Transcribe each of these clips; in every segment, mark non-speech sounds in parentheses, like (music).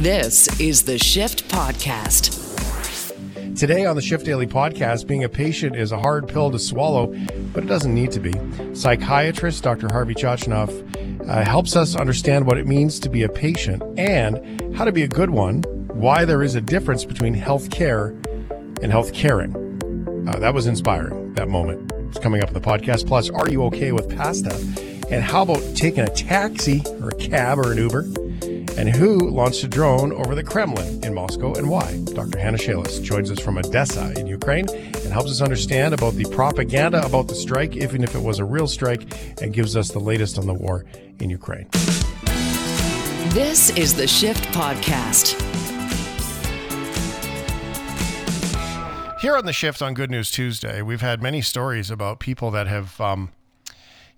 This is the Shift Podcast. Today on the Shift Daily podcast, being a patient is a hard pill to swallow, but it doesn't need to be. Psychiatrist Dr. Harvey Chochinov uh, helps us understand what it means to be a patient and how to be a good one, why there is a difference between health care and health caring. Uh, that was inspiring, that moment. It's coming up in the podcast. Plus, are you okay with pasta? And how about taking a taxi or a cab or an Uber? And who launched a drone over the Kremlin in Moscow and why. Dr. Hanna Shelest joins us from Odesa in Ukraine and helps us understand about the propaganda about the strike, even if it was a real strike, and gives us the latest on the war in Ukraine. This is the Shift Podcast. Here on the Shift on Good News Tuesday, we've had many stories about people that have um,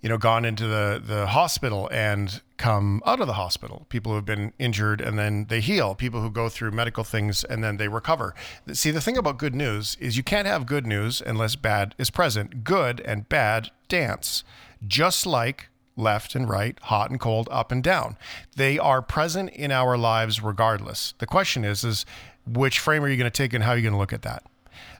you know, gone into the, the hospital and come out of the hospital. People who have been injured and then they heal. People who go through medical things and then they recover. See, the thing about good news is you can't have good news unless bad is present. Good and bad dance, just like left and right, hot and cold, up and down. They are present in our lives regardless. The question is, is which frame are you going to take and how are you going to look at that?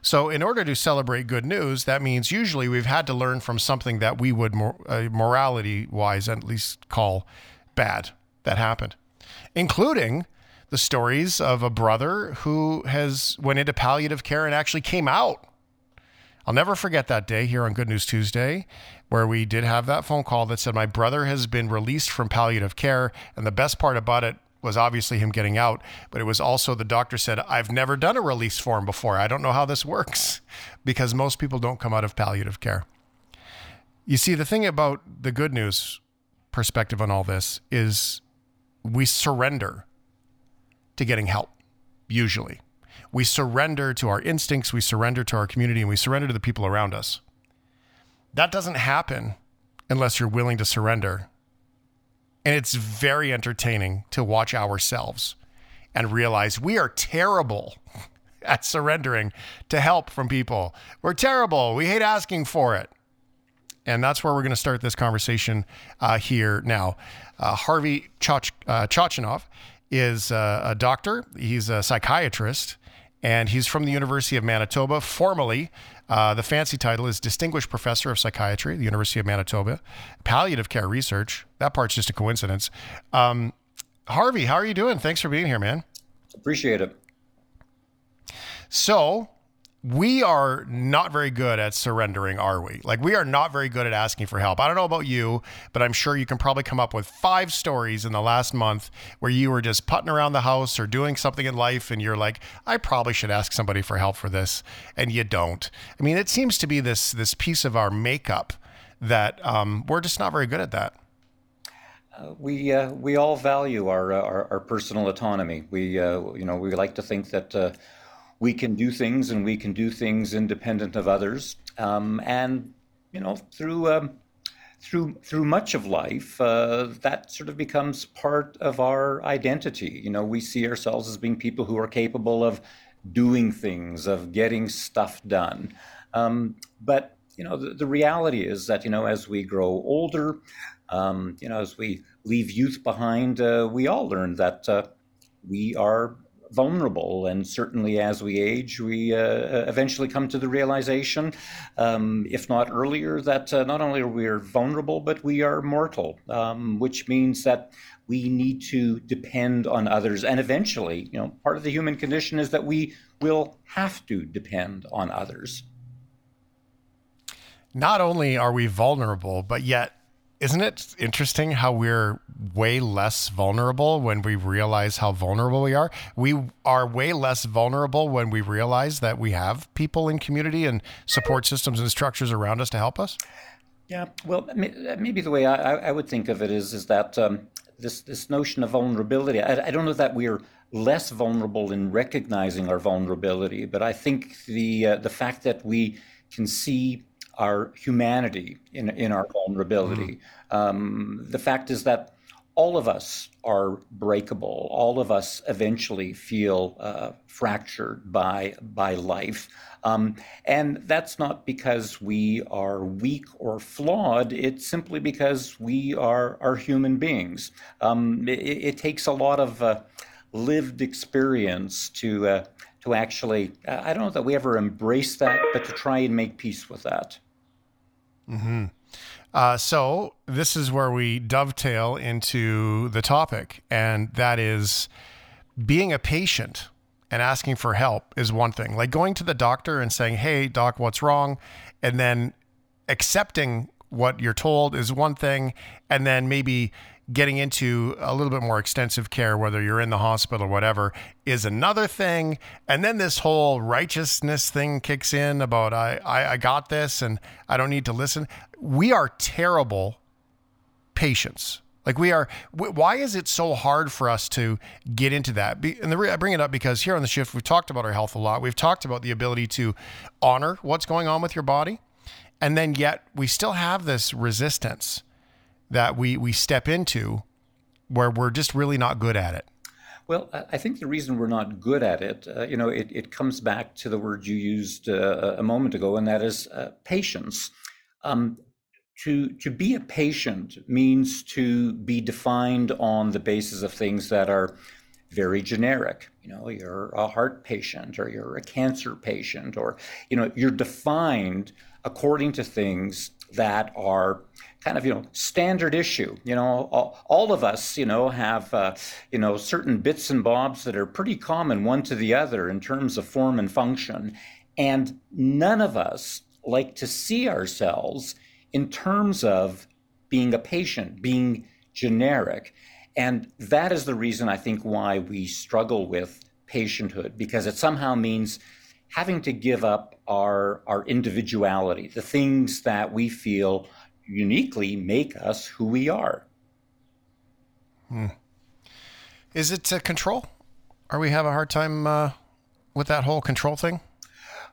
So, in order to celebrate good news, that means usually we've had to learn from something that we would, uh, morality wise, at least call bad that happened, including the stories of a brother who has went into palliative care and actually came out. I'll never forget that day here on Good News Tuesday, where we did have that phone call that said, My brother has been released from palliative care. And the best part about it was obviously him getting out, but it was also the doctor said, I've never done a release form before. I don't know how this works (laughs) because most people don't come out of palliative care. You see, the thing about the good news perspective on all this is we surrender to getting help, usually. We surrender to our instincts, we surrender to our community, and we surrender to the people around us. That doesn't happen unless you're willing to surrender and it's very entertaining to watch ourselves and realize we are terrible (laughs) at surrendering to help from people. We're terrible. We hate asking for it. And that's where we're going to start this conversation uh, here now. Uh, Harvey Choch- uh, is uh, a doctor, he's a psychiatrist, and he's from the University of Manitoba, formerly uh, the fancy title is Distinguished Professor of Psychiatry, at the University of Manitoba, Palliative Care Research. That part's just a coincidence. Um, Harvey, how are you doing? Thanks for being here, man. Appreciate it. So, we are not very good at surrendering, are we? Like, we are not very good at asking for help. I don't know about you, but I'm sure you can probably come up with five stories in the last month where you were just putting around the house or doing something in life and you're like, I probably should ask somebody for help for this. And you don't. I mean, it seems to be this, this piece of our makeup that um, we're just not very good at that. Uh, we uh, we all value our, uh, our, our personal autonomy. We uh, you know we like to think that uh, we can do things and we can do things independent of others. Um, and you know, through um, through through much of life, uh, that sort of becomes part of our identity. You know, we see ourselves as being people who are capable of doing things, of getting stuff done. Um, but you know, the, the, reality is that you know, as we grow older, um, you know, as we leave youth behind, uh, we all learn that uh, we are vulnerable. And certainly as we age, we uh, uh, eventually come to the realization, um, if not earlier, that uh, not only are we vulnerable, but we are mortal, um, which means that we need to depend on others. And eventually, you know, part of the human condition is that we will have to depend on others. Not only are we vulnerable, but yet isn't it interesting how we're way less vulnerable when we realize how vulnerable we are? We are way less vulnerable when we realize that we have people in community and support systems and structures around us to help us. Yeah, well, maybe the way I, I would think of it is is that um, this this notion of vulnerability. I, I don't know that we're less vulnerable in recognizing our vulnerability, but I think the uh, the fact that we can see our humanity in, in our vulnerability. Mm. Um, the fact is that all of us are breakable. All of us eventually feel uh, fractured by by life, um, and that's not because we are weak or flawed. It's simply because we are are human beings. Um, it, it, takes a lot of uh, lived experience to uh, to actually I don't know that we ever embrace that, but to try and make peace with that. Hmm. Uh, so this is where we dovetail into the topic, and that is being a patient and asking for help is one thing. Like going to the doctor and saying, "Hey, doc, what's wrong?" and then accepting what you're told is one thing, and then maybe getting into a little bit more extensive care, whether you're in the hospital or whatever, is another thing. And then this whole righteousness thing kicks in about I, I, I got this and I don't need to listen. We are terrible patients. Like we are. Why is it so hard for us to get into that? And the, I bring it up because here on the shift, we've talked about our health a lot. We've talked about the ability to honor what's going on with your body, and then yet we still have this resistance that we we step into where we're just really not good at it? Well, I think the reason we're not good at it, uh, you know, it, it comes back to the word you used uh, a moment ago, and that is uh, patience. Um, to to be a patient means to be defined on the basis of things that are very generic. You know, you're a heart patient, or you're a cancer patient, or you know, you're defined according to things that are kind of you know standard issue. You know all, all of us you know have uh, you know certain bits and bobs that are pretty common one to the other in terms of form and function. And none of us like to see ourselves in terms of being a patient being generic. And that is the reason i think why we struggle with patienthood because it somehow means having to give up our our individuality, the things that we feel uniquely make us who we are. Hmm. Is it uh, control? Are we have a hard time uh, with that whole control thing?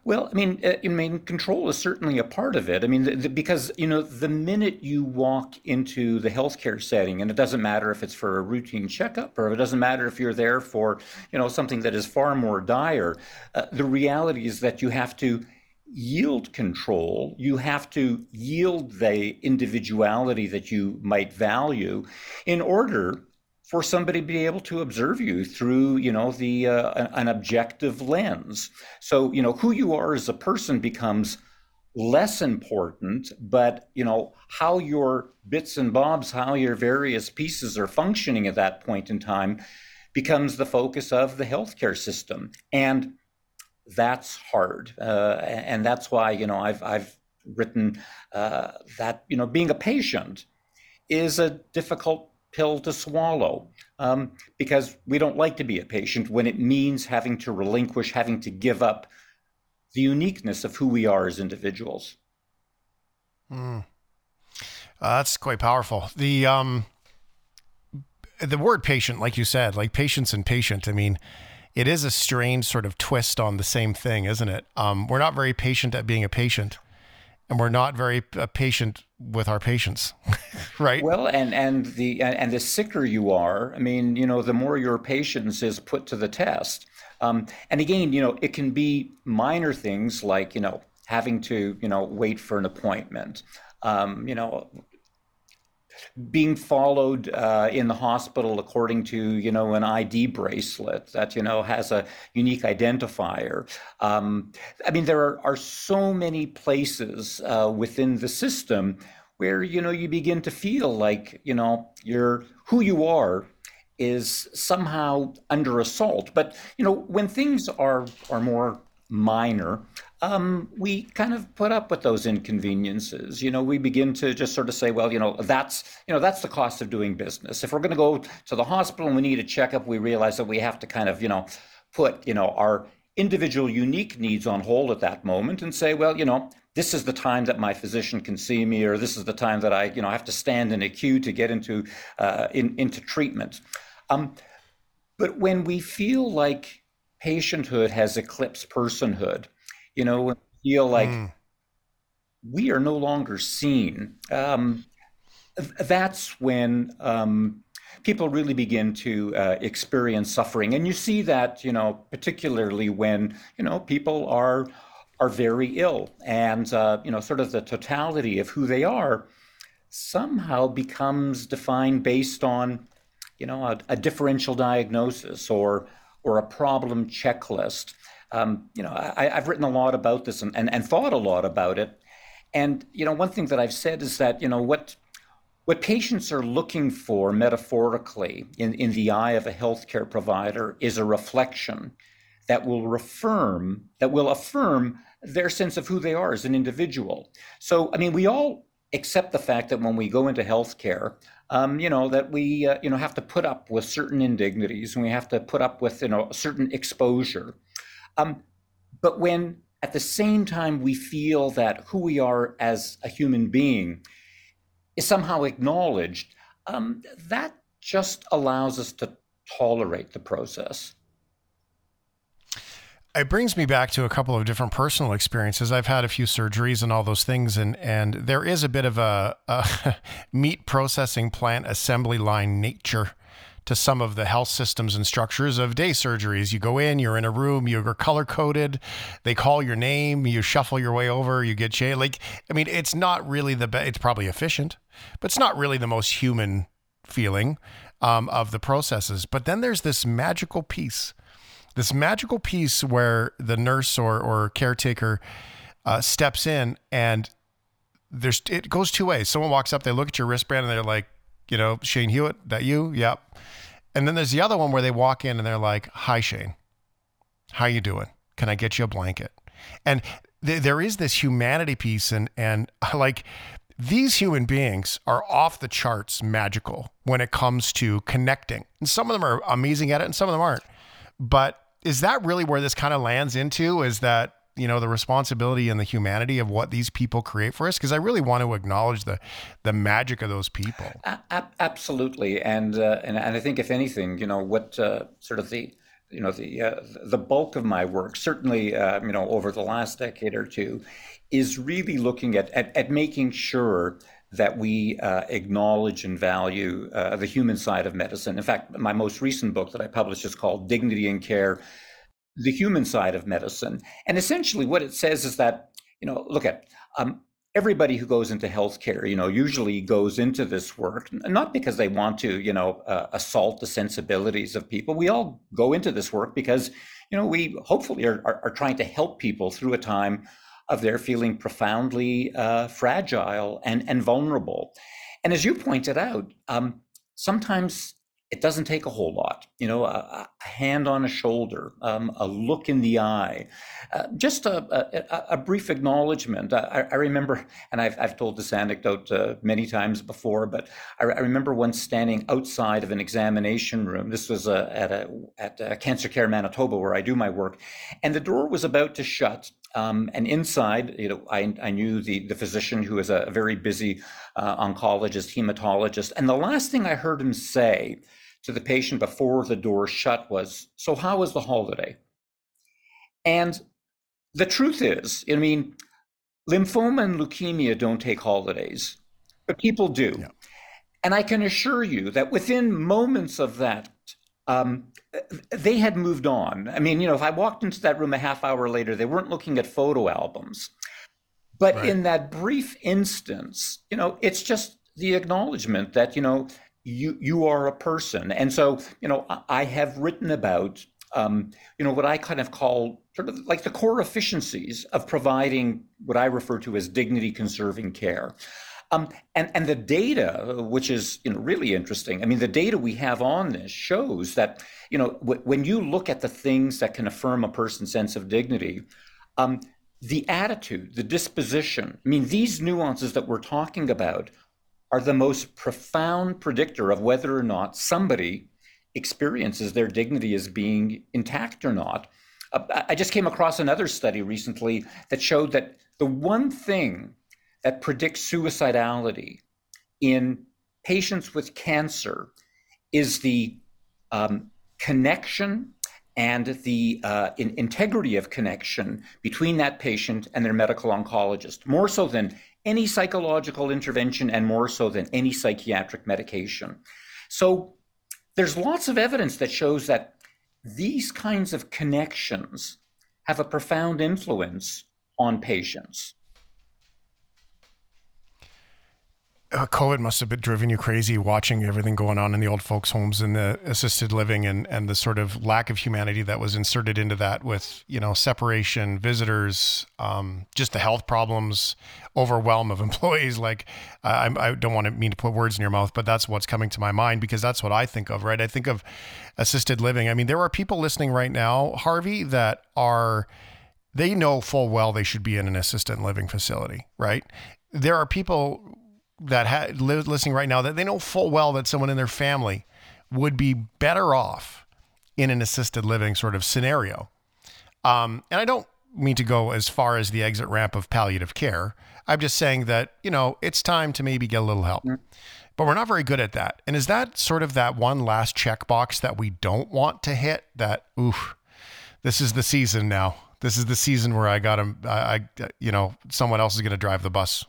Well, I mean, uh, I mean, control is certainly a part of it. I mean, the, the, because you know, the minute you walk into the healthcare setting, and it doesn't matter if it's for a routine checkup or it doesn't matter if you're there for, you know, something that is far more dire. Uh, the reality is that you have to yield control. You have to yield the individuality that you might value in order for somebody to be able to observe you through you know the uh, an objective lens so you know who you are as a person becomes less important but you know how your bits and bobs how your various pieces are functioning at that point in time becomes the focus of the healthcare system and that's hard uh, and that's why you know i've i've written uh, that you know being a patient is a difficult pill to swallow um, because we don't like to be a patient when it means having to relinquish, having to give up the uniqueness of who we are as individuals. Mm. Uh, that's quite powerful. The um, the word patient, like you said, like patience and patient. I mean, it is a strange sort of twist on the same thing, isn't it? Um, we're not very patient at being a patient and we're not very uh, patient with our patients (laughs) right? Well and and the and the sicker you are i mean you know the more your patience is put to the test. Um, and again you know it can be minor things like you know having to you know wait for an appointment. Um, you know being followed uh, in the hospital according to you know an ID bracelet that you know has a unique identifier. Um, I mean, there are, are so many places uh, within the system where you know you begin to feel like you know you're who you are is somehow under assault. But you know when things are are more minor, um, we kind of put up with those inconveniences. You know, we begin to just sort of say, well, you know, that's you know that's the cost of doing business. If we're going to go to the hospital and we need a checkup, we realize that we have to kind of you know put you know our individual unique needs on hold at that moment and say, well, you know, this is the time that my physician can see me, or this is the time that I you know have to stand in a queue to get into uh, in, into treatment. Um, but when we feel like patienthood has eclipsed personhood you know, feel like mm. we are no longer seen. Um, that's when um, people really begin to uh, experience suffering, and you see that, you know, particularly when you know people are are very ill, and uh, you know, sort of the totality of who they are somehow becomes defined based on you know, a, a differential diagnosis or or a problem checklist. Um, you know, I, have written a lot about this and, and, and thought a lot about it. And you know, one thing that I've said is that you know what what patients are looking for metaphorically in, in the eye of a healthcare provider is a reflection that will affirm that will affirm their sense of who they are as an individual. So, I mean, we all accept the fact that when we go into healthcare, um, you know, that we, uh, you know, have to put up with certain indignities and we have to put up with, you know, a certain exposure. Um, but when at the same time we feel that who we are as a human being is somehow acknowledged, um, that just allows us to tolerate the process it brings me back to a couple of different personal experiences. I've had a few surgeries and all those things, and and there is a bit of a, a (laughs) meat processing plant assembly line nature to some of the health systems and structures of day surgeries. You go in, you're in a room, you're color coded, they call your name, you shuffle your way over, you get changed. Like, I mean, it's not really the best, it's probably efficient, but it's not really the most human feeling um, of the processes. But then there's this magical piece this magical piece where the nurse or, or caretaker uh, steps in and there's it goes two ways. Someone walks up, they look at your wristband, and they're like, you know, Shane Hewitt, that you? Yep. And then there's the other one where they walk in and they're like, "Hi, Shane. How you doing? Can I get you a blanket?" And th- there is this humanity piece, and and (laughs) like these human beings are off the charts magical when it comes to connecting. And some of them are amazing at it, and some of them aren't. But is that really where this kind of lands into? Is that you know the responsibility and the humanity of what these people create for us because i really want to acknowledge the the magic of those people a- absolutely and, uh, and and i think if anything you know what uh, sort of the you know the uh, the bulk of my work certainly uh, you know over the last decade or two is really looking at at, at making sure that we uh, acknowledge and value uh, the human side of medicine. In fact, my most recent book that I published is called Dignity in Care The Human Side of Medicine. And essentially, what it says is that, you know, look at, um, everybody who goes into healthcare, you know, usually goes into this work not because they want to, you know, uh, assault the sensibilities of people. We all go into this work because, you know, we hopefully are, are, are trying to help people through a time of their feeling profoundly uh, fragile and, and vulnerable. And as you pointed out, um, sometimes it doesn't take a whole lot. You know, a, a hand on a shoulder, um, a look in the eye, uh, just a, a, a, brief acknowledgement. I, I, remember, and I've, I've told this anecdote uh, many times before, but I, I, remember once standing outside of an examination room. This was uh, at a at Cancer Care Manitoba, where I do my work, and the door was about to shut. Um, and inside, you know, I, I knew the, the physician who is a very busy uh, oncologist, hematologist. And the last thing I heard him say to the patient before the door shut was, So, how was the holiday? And the truth is, I mean, lymphoma and leukemia don't take holidays, but people do. Yeah. And I can assure you that within moments of that um, they had moved on. I mean, you know, if I walked into that room a half hour later, they weren't looking at photo albums. But right. in that brief instance, you know, it's just the acknowledgement that, you know, you you are a person. And so, you know, I have written about um, you know, what I kind of call sort of like the core efficiencies of providing what I refer to as dignity conserving care. Um, and, and the data, which is you know, really interesting, I mean, the data we have on this shows that you know, w- when you look at the things that can affirm a person's sense of dignity, um, the attitude, the disposition, I mean, these nuances that we're talking about are the most profound predictor of whether or not somebody experiences their dignity as being intact or not. Uh, I just came across another study recently that showed that the one thing that predicts suicidality in patients with cancer is the um, connection and the uh, in- integrity of connection between that patient and their medical oncologist, more so than any psychological intervention and more so than any psychiatric medication. So there's lots of evidence that shows that these kinds of connections have a profound influence on patients. Uh, COVID must have been driven you crazy watching everything going on in the old folks' homes and the assisted living and, and the sort of lack of humanity that was inserted into that with, you know, separation, visitors, um, just the health problems, overwhelm of (laughs) employees. Like, I, I don't want to mean to put words in your mouth, but that's what's coming to my mind because that's what I think of, right? I think of assisted living. I mean, there are people listening right now, Harvey, that are they know full well they should be in an assisted living facility, right? There are people that ha- listening right now that they know full well that someone in their family would be better off in an assisted living sort of scenario. Um, and I don't mean to go as far as the exit ramp of palliative care. I'm just saying that, you know, it's time to maybe get a little help. But we're not very good at that. And is that sort of that one last checkbox that we don't want to hit that, oof, this is the season now. This is the season where I got him, I, I you know, someone else is going to drive the bus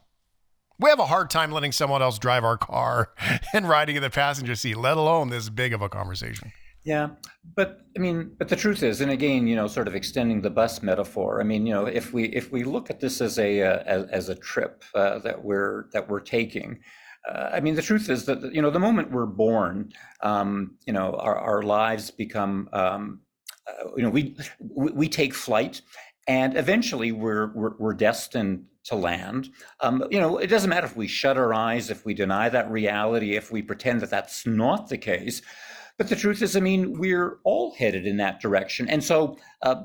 we have a hard time letting someone else drive our car (laughs) and riding in the passenger seat, let alone this big of a conversation. Yeah, but I mean, but the truth is, and again, you know, sort of extending the bus metaphor. I mean, you know, if we if we look at this as a uh, as, as, a trip uh, that we're that we're taking, uh, I mean, the truth is that you know, the moment we're born, um, you know, our, our lives become, um, uh, you know, we we take flight, and eventually we're, we're, we're destined to land. Um, you know, it doesn't matter if we shut our eyes, if we deny that reality, if we pretend that that's not the case. But the truth is, I mean, we're all headed in that direction. And so, uh,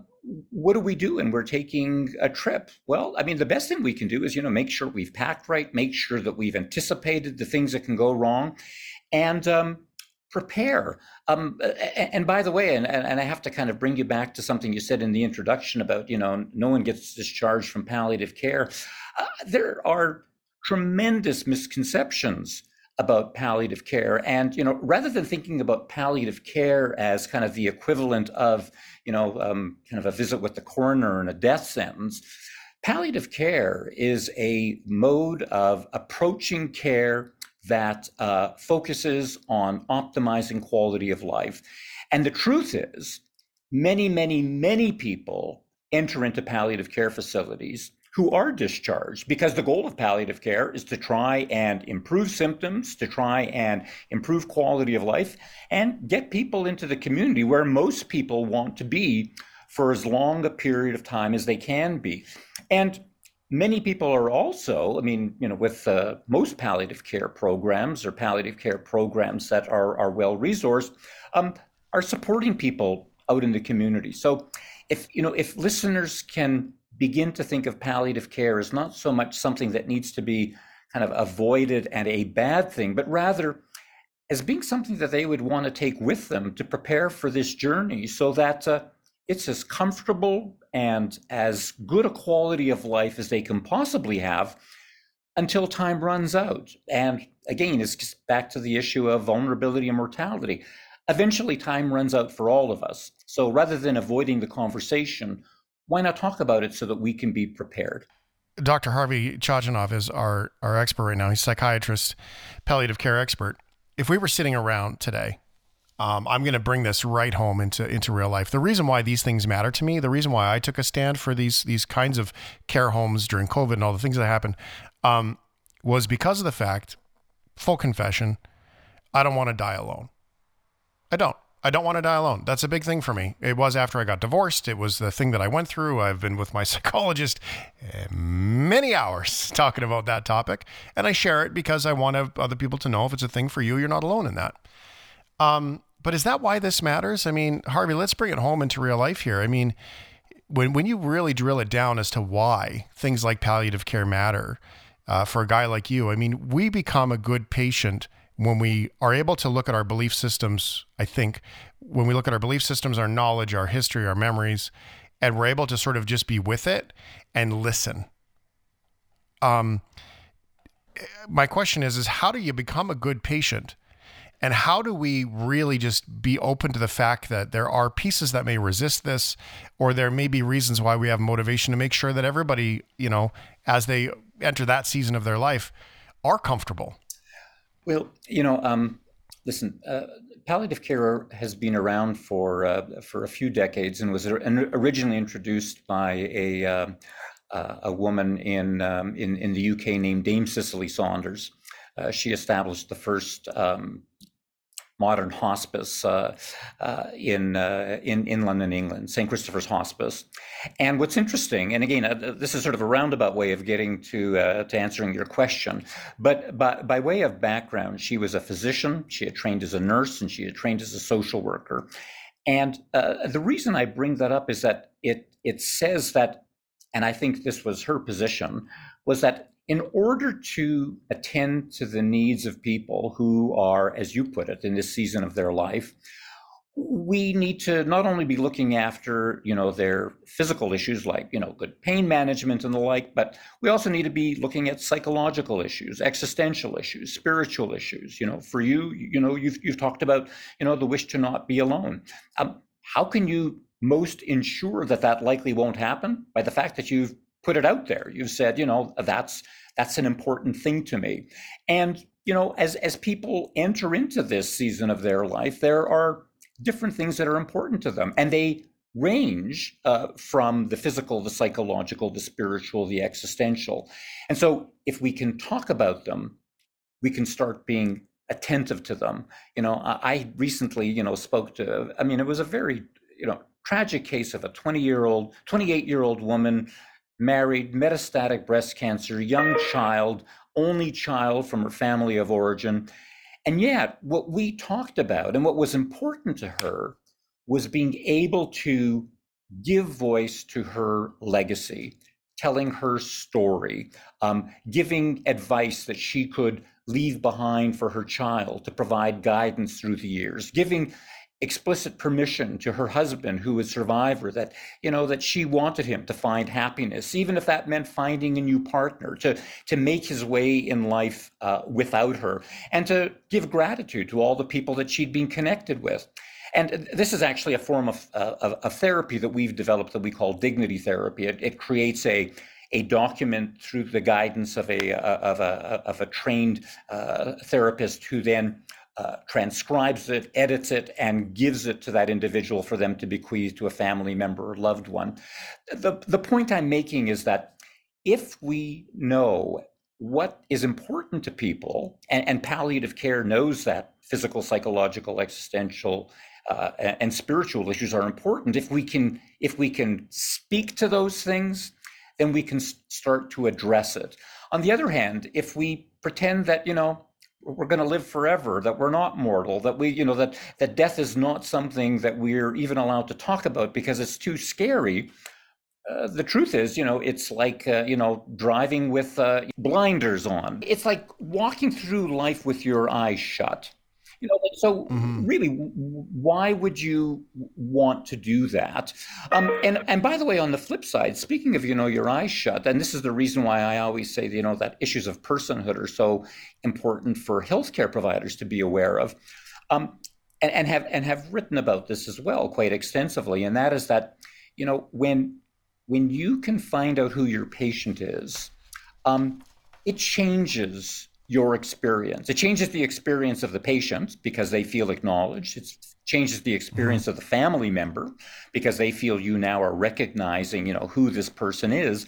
what do we do? And we're taking a trip. Well, I mean, the best thing we can do is, you know, make sure we've packed right, make sure that we've anticipated the things that can go wrong, and um, prepare. Um, and by the way, and, and I have to kind of bring you back to something you said in the introduction about, you know, no one gets discharged from palliative care. Uh, there are tremendous misconceptions about palliative care and you know rather than thinking about palliative care as kind of the equivalent of you know um, kind of a visit with the coroner and a death sentence palliative care is a mode of approaching care that uh, focuses on optimizing quality of life. And the truth is, many, many, many people enter into palliative care facilities who are discharged because the goal of palliative care is to try and improve symptoms, to try and improve quality of life, and get people into the community where most people want to be for as long a period of time as they can be. And Many people are also, I mean, you know, with uh, most palliative care programs or palliative care programs that are, are well resourced, um, are supporting people out in the community. So, if you know, if listeners can begin to think of palliative care as not so much something that needs to be kind of avoided and a bad thing, but rather as being something that they would want to take with them to prepare for this journey, so that uh, it's as comfortable and as good a quality of life as they can possibly have until time runs out. And again, it's just back to the issue of vulnerability and mortality. Eventually, time runs out for all of us. So rather than avoiding the conversation, why not talk about it so that we can be prepared? Dr. Harvey Chochinov is our, our expert right now. He's a psychiatrist, palliative care expert. If we were sitting around today um, I'm going to bring this right home into into real life. The reason why these things matter to me, the reason why I took a stand for these these kinds of care homes during COVID and all the things that happened, um, was because of the fact, full confession, I don't want to die alone. I don't. I don't want to die alone. That's a big thing for me. It was after I got divorced. It was the thing that I went through. I've been with my (laughs) psychologist eh, many hours (laughs) talking about that topic, and I share it because I want other people to know if it's a thing for you, you're not alone in that. Um, but is that why this matters? I mean, Harvey, let's bring it home into real life here. I mean, when when you really drill it down as to why things like palliative care matter uh, for a guy like you, I mean, we become a good patient when we are able to look at our belief systems. I think when we look at our belief systems, our knowledge, our history, our memories, and we're able to sort of just be with it and listen. Um, my question is: is how do you become a good patient? And how do we really just be open to the fact that there are pieces that may resist this, or there may be reasons why we have motivation to make sure that everybody, you know, as they enter that season of their life, are comfortable? Well, you know, um, listen, uh, palliative care has been around for uh, for a few decades and was originally introduced by a uh, uh, a woman in, um, in in the UK named Dame Cicely Saunders. Uh, she established the first um, modern hospice uh, uh, in, uh, in in London, England, St. Christopher's Hospice. And what's interesting, and again, uh, this is sort of a roundabout way of getting to uh, to answering your question, but by, by way of background, she was a physician. She had trained as a nurse, and she had trained as a social worker. And the reason I bring that up is that it it says that, and I think this was her position, was that in order to attend to the needs of people who are, as you put it, in this season of their life, we need to not only be looking after you know their physical issues like you know good pain management and the like but we also need to be looking at psychological issues existential issues spiritual issues. You know for you you know you've, you've talked about you know the wish to not be alone. Um, how can you most ensure that that likely won't happen? By the fact that you've put it out there. You've said you know that's that's an important thing to me and you know as as people enter into this season of their life there are different things that are important to them. And they range uh, from the physical, the psychological, the spiritual, the existential. And so if we can talk about them, we can start being attentive to them. You know, I recently, you know, spoke to, I mean, it was a very, you know, tragic case of a 20 year old, 28 year old woman, married, metastatic breast cancer, young child, only child from her family of origin. And yet, what we talked about and what was important to her was being able to give voice to her legacy, telling her story, um, giving advice that she could leave behind for her child to provide guidance through the years, giving explicit permission to her husband who was survivor that you know that she wanted him to find happiness even if that meant finding a new partner to to make his way in life uh, without her and to give gratitude to all the people that she'd been connected with. And this is actually a form of, uh, of, of therapy that we've developed that we call dignity therapy. It, it creates a a document through the guidance of a uh, of a of a trained uh, therapist who then uh, transcribes it, edits it, and gives it to that individual for them to bequeath to a family member or loved one. The, the point I'm making is that if we know what is important to people, and, and palliative care knows that physical, psychological, existential, uh, and spiritual issues are important. If we can, if we can speak to those things, then we can start to address it. On the other hand, if we pretend that you know we're going to live forever that we're not mortal that we you know that that death is not something that we're even allowed to talk about because it's too scary. Uh, the truth is you know it's like uh, you know driving with uh, blinders on. It's like walking through life with your eyes shut you know, so mm-hmm. really, why would you want to do that? Um, and and by the way, on the flip side, speaking of you know your eyes shut, and this is the reason why I always say you know that issues of personhood are so important for healthcare providers to be aware of. Um, and, and have and have written about this as well quite extensively, and that is that you know when when you can find out who your patient is, um, it changes your experience. It changes the experience of the patient because they feel acknowledged. It changes the experience mm-hmm. of the family member because they feel you now are recognizing, you know, who this person is.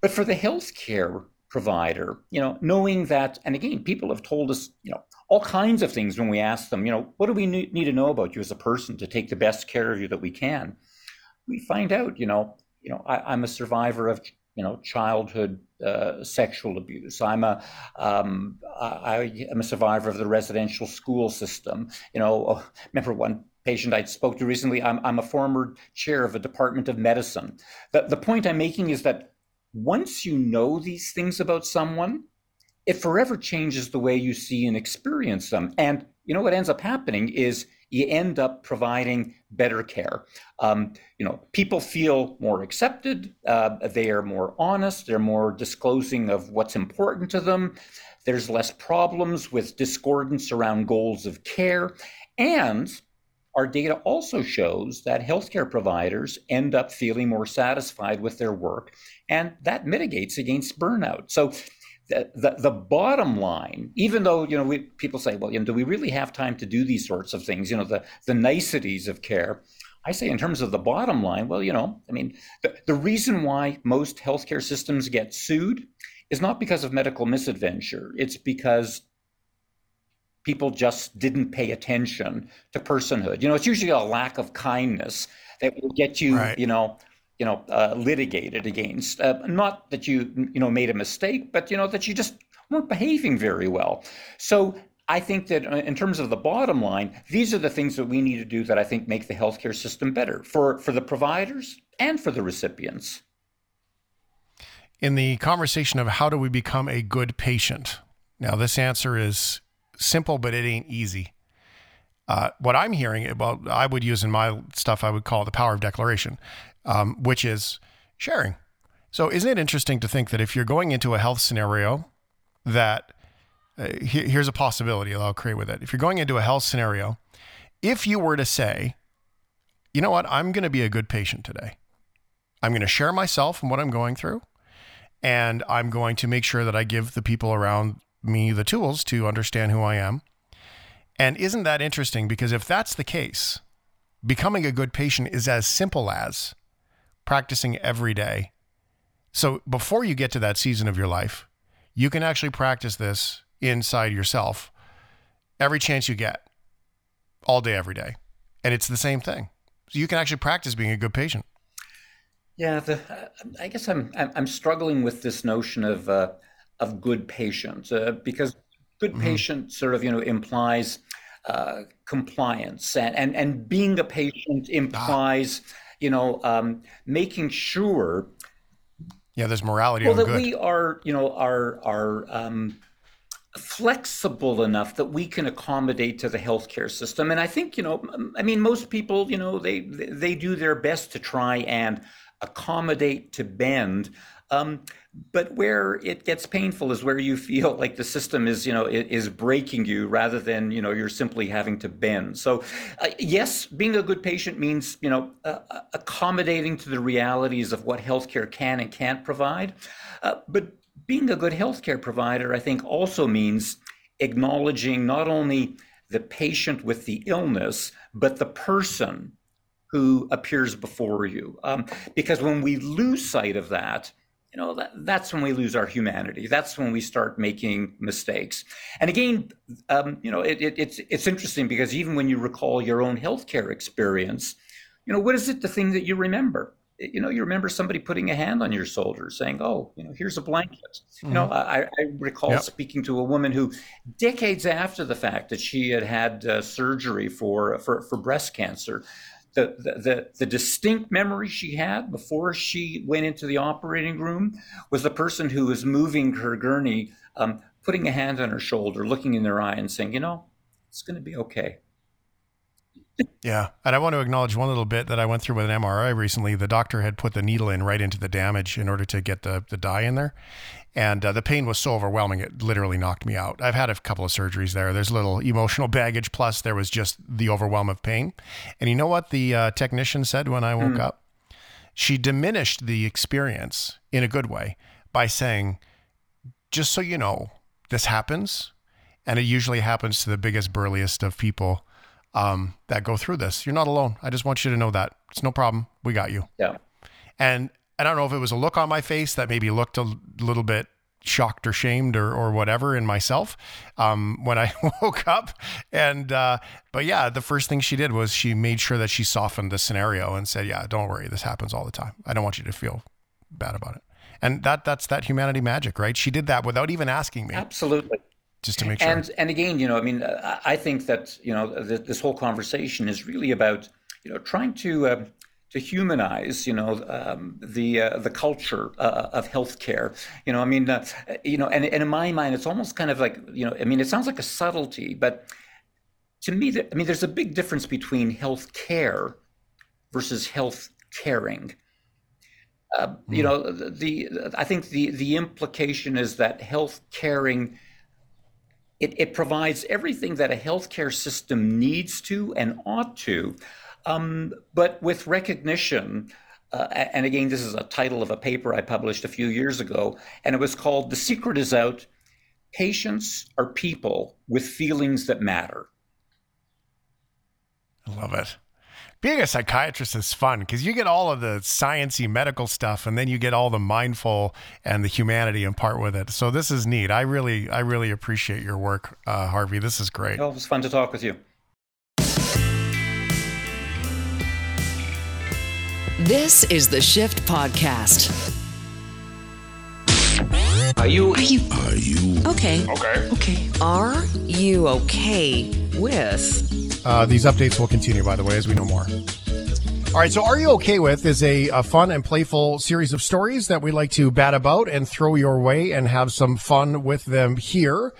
But for the healthcare provider, you know, knowing that, and again, people have told us, you know, all kinds of things when we ask them, you know, what do we need to know about you as a person to take the best care of you that we can? We find out, you know, you know, I, I'm a survivor of you know, childhood uh, sexual abuse. I'm a, um, I am a survivor of the residential school system. You know, oh, remember one patient I spoke to recently. I'm, I'm a former chair of a department of medicine. The, the point I'm making is that once you know these things about someone, it forever changes the way you see and experience them. And you know what ends up happening is you end up providing better care. Um, you know, people feel more accepted. Uh, they are more honest. They're more disclosing of what's important to them. There's less problems with discordance around goals of care. And our data also shows that healthcare providers end up feeling more satisfied with their work, and that mitigates against burnout. So the, the, bottom line, even though you know we, people say, well, you know, do we really have time to do these sorts of things? You know, the the niceties of care. I say, in terms of the bottom line, well, you know, I mean, the, the reason why most healthcare systems get sued is not because of medical misadventure. It's because people just didn't pay attention to personhood. You know, it's usually a lack of kindness that will get you, right. you know, you know, uh, litigated against. Uh, not that you, you know, made a mistake, but you know that you just weren't behaving very well. So I think that uh, in terms of the bottom line, these are the things that we need to do that I think make the healthcare system better for for the providers and for the recipients. In the conversation of how do we become a good patient, now this answer is simple, but it ain't easy. Uh, what I'm hearing, well, I would use in my stuff, I would call the power of declaration, um, which is sharing. So, isn't it interesting to think that if you're going into a health scenario, that uh, he, here's a possibility I'll create with it. If you're going into a health scenario, if you were to say, you know what, I'm going to be a good patient today, I'm going to share myself and what I'm going through, and I'm going to make sure that I give the people around me the tools to understand who I am. And isn't that interesting? Because if that's the case, becoming a good patient is as simple as practicing every day. So before you get to that season of your life, you can actually practice this inside yourself every chance you get, all day, every day. And it's the same thing. So you can actually practice being a good patient. Yeah, the, I guess I'm I'm struggling with this notion of uh, of good patient uh, because good mm-hmm. patient sort of you know implies uh, compliance and, and and being a patient ah. implies ah. You know um, making sure yeah there's morality well that good. we are you know are are um, flexible enough that we can accommodate to the healthcare system and i think you know i mean most people you know they they do their best to try and accommodate to bend um, but where it gets painful is where you feel like the system is, you know, is breaking you rather than, you know, you're simply having to bend. So, uh, yes, being a good patient means, you know, uh, accommodating to the realities of what healthcare can and can't provide. Uh, but being a good healthcare provider, I think, also means acknowledging not only the patient with the illness, but the person who appears before you. Um, because when we lose sight of that, you know that, that's when we lose our humanity that's when we start making mistakes and again um, you know it, it, it's it's interesting because even when you recall your own healthcare experience you know what is it the thing that you remember you know you remember somebody putting a hand on your shoulder saying oh you know here's a blanket mm-hmm. you know mm-hmm. I, I recall yep. speaking to a woman who decades after the fact that she had had uh, surgery for, for for breast cancer the, the, the, distinct memory she had before she went into the operating room was the person who was moving her gurney, um, putting a hand on her shoulder, looking in their eye, and saying, You know, it's going to be okay. Yeah. And I want to acknowledge one little bit that I went through with an MRI recently. The doctor had put the needle in right into the damage in order to get the, the dye in there. And uh, the pain was so overwhelming, it literally knocked me out. I've had a couple of surgeries there. There's a little emotional baggage, plus there was just the overwhelm of pain. And you know what the uh, technician said when I woke mm. up? She diminished the experience in a good way by saying, just so you know, this happens. And it usually happens to the biggest, burliest of people um, that go through this. You're not alone. I just want you to know that. It's no problem. We got you. Yeah. And I don't know if it was a look on my face that maybe looked a little bit shocked or shamed or, or whatever in myself um, when I (laughs) woke up. And, uh, but yeah, the first thing she did was she made sure that she softened the scenario and said, yeah, don't worry. This happens all the time. I don't want you to feel bad about it. And that, that's that humanity magic, right? She did that without even asking me. Absolutely. Just to make sure. And, and again, you know, I mean, I think that, you know, this whole conversation is really about, you know, trying to, uh, to humanize, you know, um, the uh, the culture uh, of healthcare. You know, I mean, uh, you know, and, and in my mind, it's almost kind of like, you know, I mean, it sounds like a subtlety, but to me, I mean, there's a big difference between health care versus health caring. Uh, mm. You hmm. know, the, the I think the the implication is that health caring. It, it provides everything that a healthcare system needs to and ought to, um, but with recognition, uh, and again, this is a title of a paper I published a few years ago, and it was called The Secret Is Out Patients Are People with Feelings That Matter. I love it. Being a psychiatrist is fun because you get all of the sciency medical stuff and then you get all the mindful and the humanity in part with it. So this is neat. I really i really appreciate your work uh, harvey. This is great. Well, it was fun to talk with you. This is the shift podcast. Are you are you are you okay? okay? Okay. Are you okay with uh, these updates will continue, by the way, as we know more. All right, so Are You Okay With is a, a, fun and playful series of stories that we like to bat about and throw your way and have some fun with them here.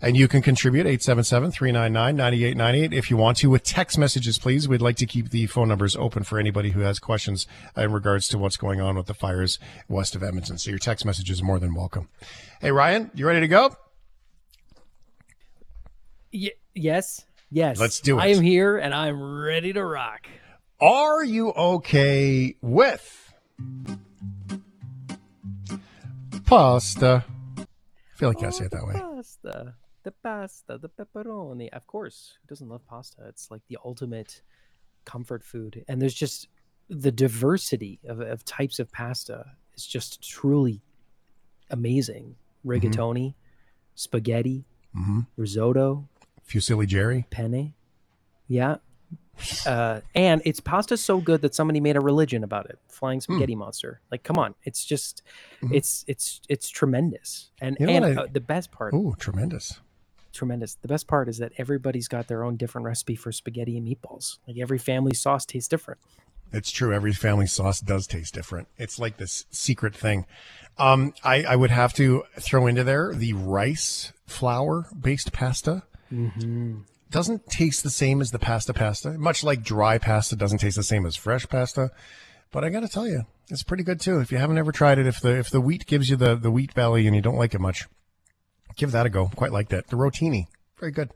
And you can contribute 877-399-9898 if you want to with text messages, please. We'd like to keep the phone numbers open for anybody who has questions in regards to what's going on with the fires west of Edmonton. So your text message is more than welcome. Hey, Ryan, you ready to go? Y- yes. Yes. Let's do it. I am here and I'm ready to rock. Are you okay with pasta? I feel like oh, I say it that way. Pasta. The pasta, the pepperoni. Of course. Who doesn't love pasta? It's like the ultimate comfort food. And there's just the diversity of, of types of pasta is just truly amazing. Mm-hmm. Rigatoni, mm-hmm. spaghetti, mm-hmm. risotto, Fusilli Jerry. Penne. Yeah. Uh, and it's pasta so good that somebody made a religion about it. Flying hmm. spaghetti mm. monster. Like, come on, it's just, mm-hmm. it's it's it's tremendous. And you know and I, uh, the best part. Oh, tremendous. Tremendous. The best part is that everybody's got their own different recipe for spaghetti and meatballs. Like every family sauce tastes different. It's true. Every family sauce does taste different. It's like this secret thing. Um, I, I would have to throw into there the rice flour based pasta Mm-hmm. Doesn't taste the same as the pasta pasta. Much like dry pasta doesn't taste the same as fresh pasta. But I got to tell you, it's pretty good too. If you haven't ever tried it, if the if the wheat gives you the the wheat belly and you don't like it much, give that a go. Quite like that. The rotini, very good.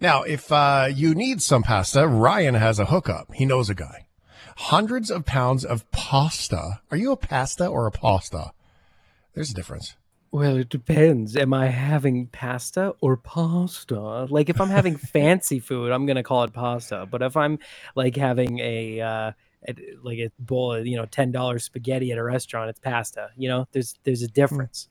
Now, if uh, you need some pasta, Ryan has a hookup. He knows a guy. Hundreds of pounds of pasta. Are you a pasta or a pasta? There's a difference. Well, it depends. Am I having pasta or pasta? Like if I'm having (laughs) fancy food, I'm gonna call it pasta. But if I'm like having a uh, like a bowl of you know ten dollars spaghetti at a restaurant, it's pasta. You know, there's there's a hmm. difference.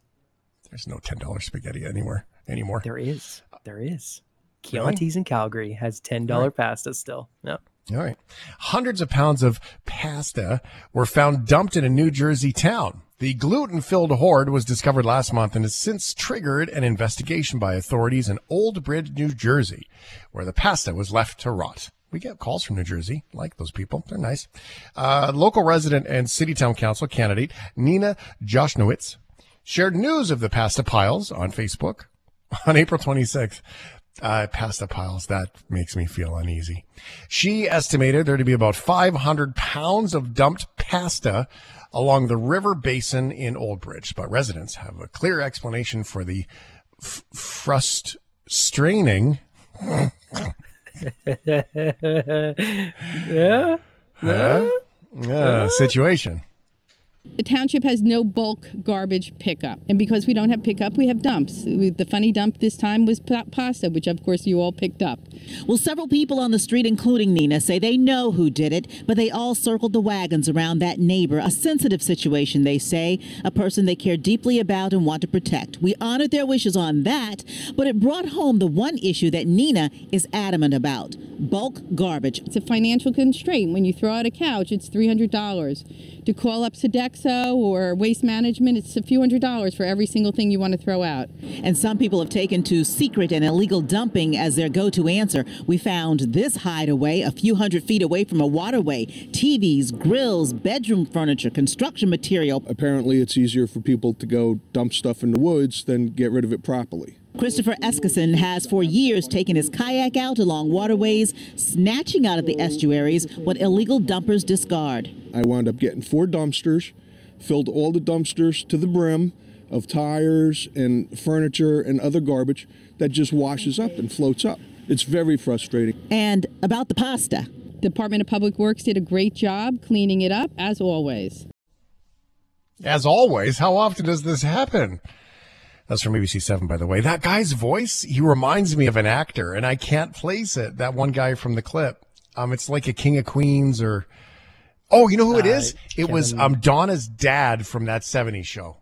There's no ten dollars spaghetti anywhere anymore. There is. There is. Chianti's really? in Calgary has ten dollar pasta still. Yep. All right. Hundreds of pounds of pasta were found dumped in a New Jersey town. The gluten filled hoard was discovered last month and has since triggered an investigation by authorities in Old Bridge, New Jersey, where the pasta was left to rot. We get calls from New Jersey, like those people. They're nice. Uh, local resident and city town council candidate Nina Joshnowitz shared news of the pasta piles on Facebook (laughs) on April 26th. Uh, pasta piles, that makes me feel uneasy. She estimated there to be about 500 pounds of dumped pasta along the river basin in Old Bridge, but residents have a clear explanation for the f- frust straining. (laughs) yeah. Uh, uh, situation. The township has no bulk garbage pickup. And because we don't have pickup, we have dumps. The funny dump this time was pasta, which of course you all picked up. Well, several people on the street, including Nina, say they know who did it, but they all circled the wagons around that neighbor. A sensitive situation, they say, a person they care deeply about and want to protect. We honored their wishes on that, but it brought home the one issue that Nina is adamant about bulk garbage. It's a financial constraint. When you throw out a couch, it's $300. To call up Sodexo or Waste Management, it's a few hundred dollars for every single thing you want to throw out. And some people have taken to secret and illegal dumping as their go to answer. We found this hideaway a few hundred feet away from a waterway. TVs, grills, bedroom furniture, construction material. Apparently, it's easier for people to go dump stuff in the woods than get rid of it properly. Christopher Eskison has for years taken his kayak out along waterways, snatching out of the estuaries what illegal dumpers discard. I wound up getting four dumpsters, filled all the dumpsters to the brim of tires and furniture and other garbage that just washes up and floats up. It's very frustrating. And about the pasta. Department of Public Works did a great job cleaning it up, as always. As always? How often does this happen? That's from ABC 7, by the way. That guy's voice, he reminds me of an actor, and I can't place it. That one guy from the clip. Um, it's like a King of Queens or. Oh, you know who it is? Uh, is? It was um Donna's dad from that '70s show.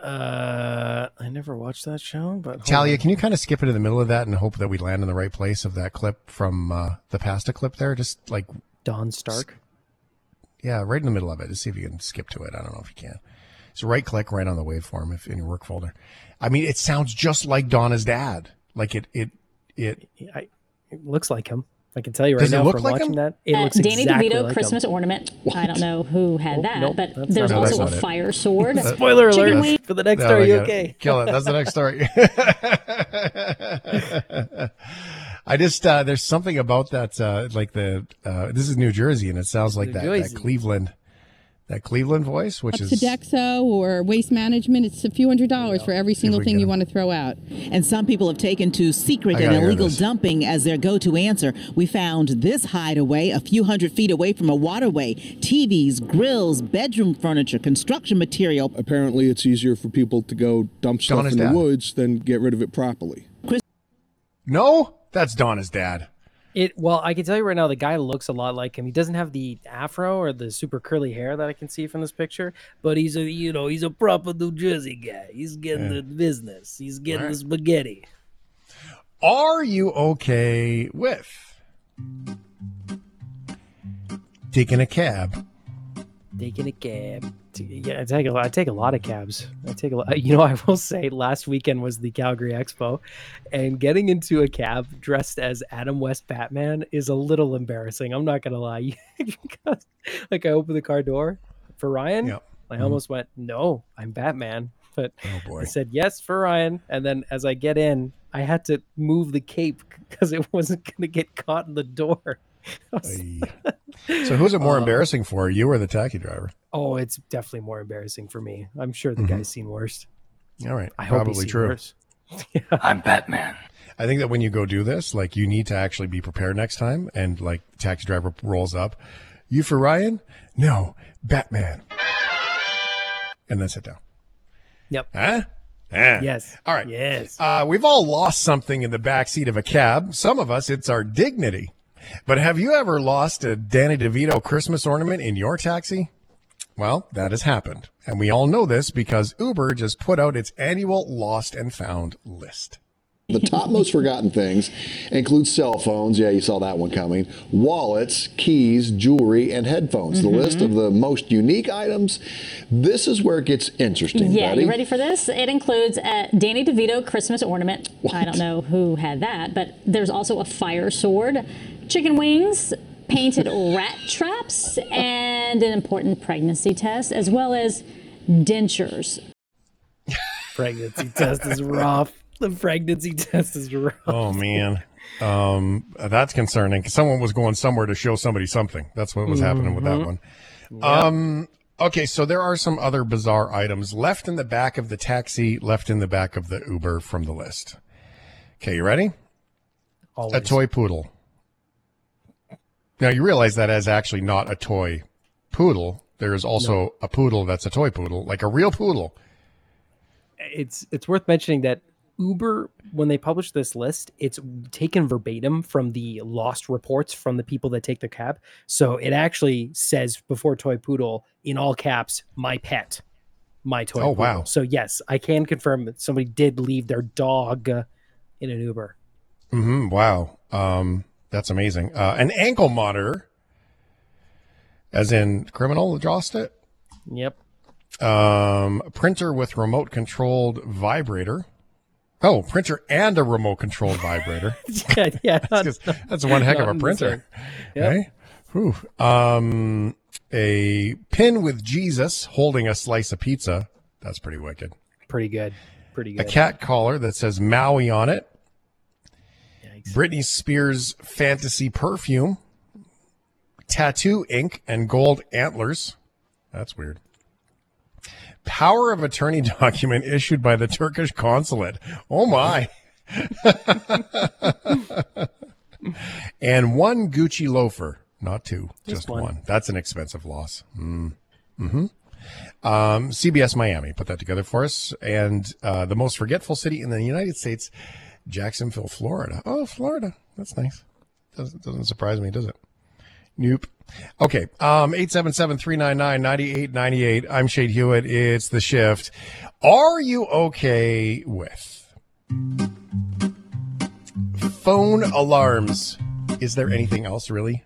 Uh, I never watched that show, but Talia, on. can you kind of skip into the middle of that and hope that we land in the right place of that clip from uh, the pasta clip there? Just like, Don Stark. yeah, right in the middle of it. Just see if you can skip to it. I don't know if you can. So right click right on the waveform if in your work folder. I mean, it sounds just like Donna's dad. Like it, it, it. I, it looks like him. I can tell you right Does now look from like watching him? that. It Uh, looks Danny exactly DeVito like Christmas him. ornament. I don't know who had that, nope, but there's not- also not a it. fire (laughs) sword. Spoiler Chicken alert wing- (laughs) for the next No, story. I it. okay? Kill it. That's the next story. (laughs) I just uh, there's something about that uh, like the uh, this is New Jersey and it sounds like New that, that Cleveland that Cleveland voice, which Up is Sodexo or Waste Management, it's a few hundred dollars for every single thing you want to throw out. And some people have taken to secret and illegal dumping as their go to answer. We found this hideaway a few hundred feet away from a waterway. TVs, grills, bedroom furniture, construction material. Apparently, it's easier for people to go dump stuff Donna's in the dad. woods than get rid of it properly. Chris- no, that's Donna's dad. It well, I can tell you right now, the guy looks a lot like him. He doesn't have the afro or the super curly hair that I can see from this picture, but he's a you know he's a proper New Jersey guy. He's getting the business. He's getting Right. the spaghetti. Are you okay with taking a cab? Taking a cab. Yeah, I take a lot. I take a lot of cabs. I take a lot. (laughs) You know, I will say, last weekend was the Calgary Expo, and getting into a cab dressed as Adam West Batman is a little embarrassing. I'm not gonna lie. (laughs) because, like, I opened the car door for Ryan. Yep. I mm-hmm. almost went, "No, I'm Batman," but Oh. I said yes for Ryan. And then as I get in, I had to move the cape because it (laughs) wasn't gonna get caught in the door. I was- Ay. So who's it more Uh, embarrassing for, you or the taxi driver? Oh, it's definitely more embarrassing for me. I'm sure the Mhm. guy's seen worse. All right, I hope probably he's seen true. worse. (laughs) I'm Batman. I think that when you go do this, like you need to actually be prepared next time. And like the taxi driver rolls up, you for Ryan? No, Batman. And then sit down. Yep. Huh? Eh. Yes. All right. Yes. Uh, we've all lost something in the back seat of a cab. Some of us, it's our dignity. But have you ever lost a Danny DeVito Christmas ornament in your taxi? Well, that has happened. And we all know this because Uber just put out its annual lost and found list. The top (laughs) most forgotten things include cell phones. Yeah, you saw that one coming. Wallets, keys, jewelry, and headphones. The list of the most unique items. This is where it gets interesting. Yeah, Betty. you ready for this? It includes a Danny DeVito Christmas ornament. I don't know who had that, but there's also a fire sword, chicken wings, painted rat traps, and an important pregnancy test, as well as dentures. Pregnancy test is rough. The pregnancy test is rough. Oh man. Um, that's concerning. Someone was going somewhere to show somebody something. That's what was happening with that one. Um, okay, so there are some other bizarre items left in the back of the taxi, left in the back of the Uber from the list. Okay, you ready? Always. A toy poodle. Now you realize that is actually not a toy poodle. There is also a poodle that's a toy poodle, like a real poodle. It's it's worth mentioning that Uber, when they publish this list, it's taken verbatim from the lost reports from the people that take the cab. So it actually says before toy poodle in all caps, my pet, my toy. Oh, poodle. wow. So yes, I can confirm that somebody did leave their dog in an Uber. hmm Wow. Um, that's amazing. Uh, an ankle monitor, as in criminal, it. Yep. Um, printer with remote controlled vibrator. Oh, printer and a remote controlled vibrator. (laughs) yeah, yeah. (laughs) that's, that's one heck of a printer. Yep. Whew. Um, a pin with Jesus holding a slice of pizza. That's pretty wicked. Pretty good. Pretty good. A cat collar that says Maui on it. Britney Spears fantasy perfume. Tattoo ink and gold antlers. That's weird. Power of attorney (laughs) document issued by the Turkish consulate. Oh my. (laughs) and one Gucci loafer, not two, just, one. one. That's an expensive loss. Mm. hmm Um, CBS Miami put that together for us. And uh, the most forgetful city in the United States, Jacksonville, Florida. Oh, Florida. That's nice. Doesn't, doesn't surprise me, does it? Nope. Okay. Um, 877-399-9898. I'm Shane Hewitt. It's the shift. Are you okay with phone alarms? Is there anything else really?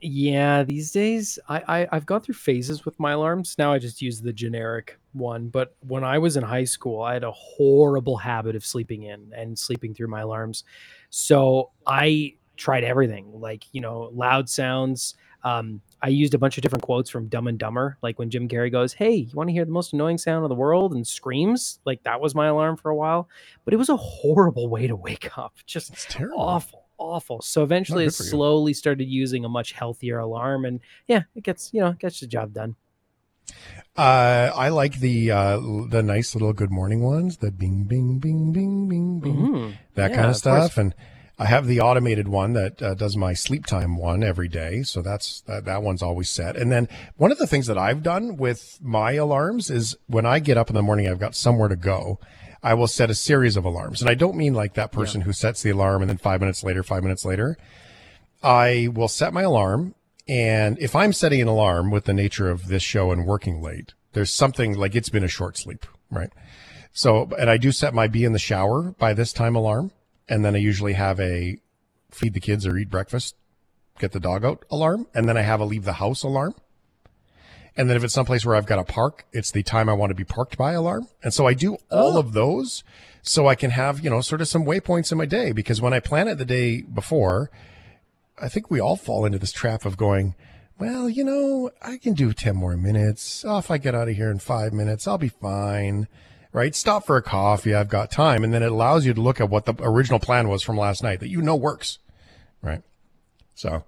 Yeah, these days I, I I've gone through phases with my alarms. Now I just use the generic one. But when I was in high school, I had a horrible habit of sleeping in and sleeping through my alarms. So I tried everything, like you know, loud sounds. Um, I used a bunch of different quotes from Dumb and Dumber, like when Jim Carrey goes, "Hey, you want to hear the most annoying sound of the world?" and screams. Like that was my alarm for a while, but it was a horrible way to wake up. Just it's terrible. awful, awful. So eventually, I good you. slowly started using a much healthier alarm, and yeah, it gets you know it gets the job done. Uh, I like the uh, the nice little good morning ones, the bing bing bing bing bing bing, Mhm. that Yeah, kind of of stuff. course. And I have the automated one that uh, does my sleep time one every day, so that's that, that one's always set. And then one of the things that I've done with my alarms is when I get up in the morning, I've got somewhere to go. I will set a series of alarms, and I don't mean like that person who sets the alarm and then five minutes later, five minutes later. I will set my alarm. And if I'm setting an alarm with the nature of this show and working late, there's something like it's been a short sleep, right? So, and I do set my be in the shower by this time alarm. And then I usually have a feed the kids or eat breakfast, get the dog out alarm. And then I have a leave the house alarm. And then if it's someplace where I've got to park, it's the time I want to be parked by alarm. And so I do all oh. of those so I can have, you know, sort of some waypoints in my day because when I plan it the day before, I think we all fall into this trap of going, well, you know, I can do 10 more minutes. Oh, if I get out of here in five minutes, I'll be fine. Right? Stop for a coffee. I've got time. And then it allows you to look at what the original plan was from last night that you know works. Right? So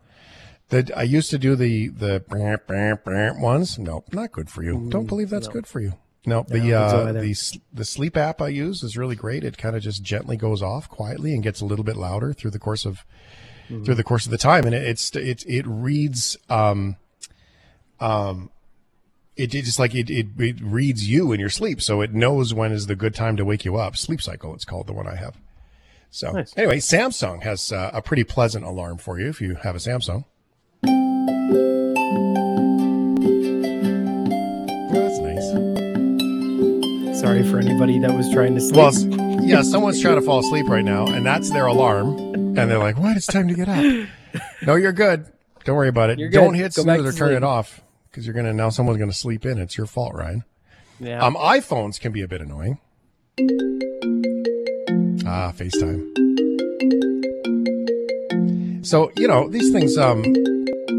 the, I used to do the, the brant, brant ones. No, not good for you. Don't believe that's good for you. No, the, I don't think so uh, the, the sleep app I use is really great. It kind of just gently goes off quietly and gets a little bit louder through the course of, through the course of the time and it, it's it it reads um um it, it just like it, it it reads you in your sleep so it knows when is the good time to wake you up sleep cycle it's called the one i have so Nice. anyway samsung has uh, a pretty pleasant alarm for you if you have a samsung Sorry for anybody that was trying to sleep. well yeah someone's trying to fall asleep right now and that's their alarm and they're like what? It's time to get up. (laughs) No you're good. Don't worry about it. Don't hit Go snooze or to turn it off because you're gonna now someone's gonna sleep in. It's your fault ryan. Yeah. um iphones can be a bit annoying. Ah facetime. So you know these things um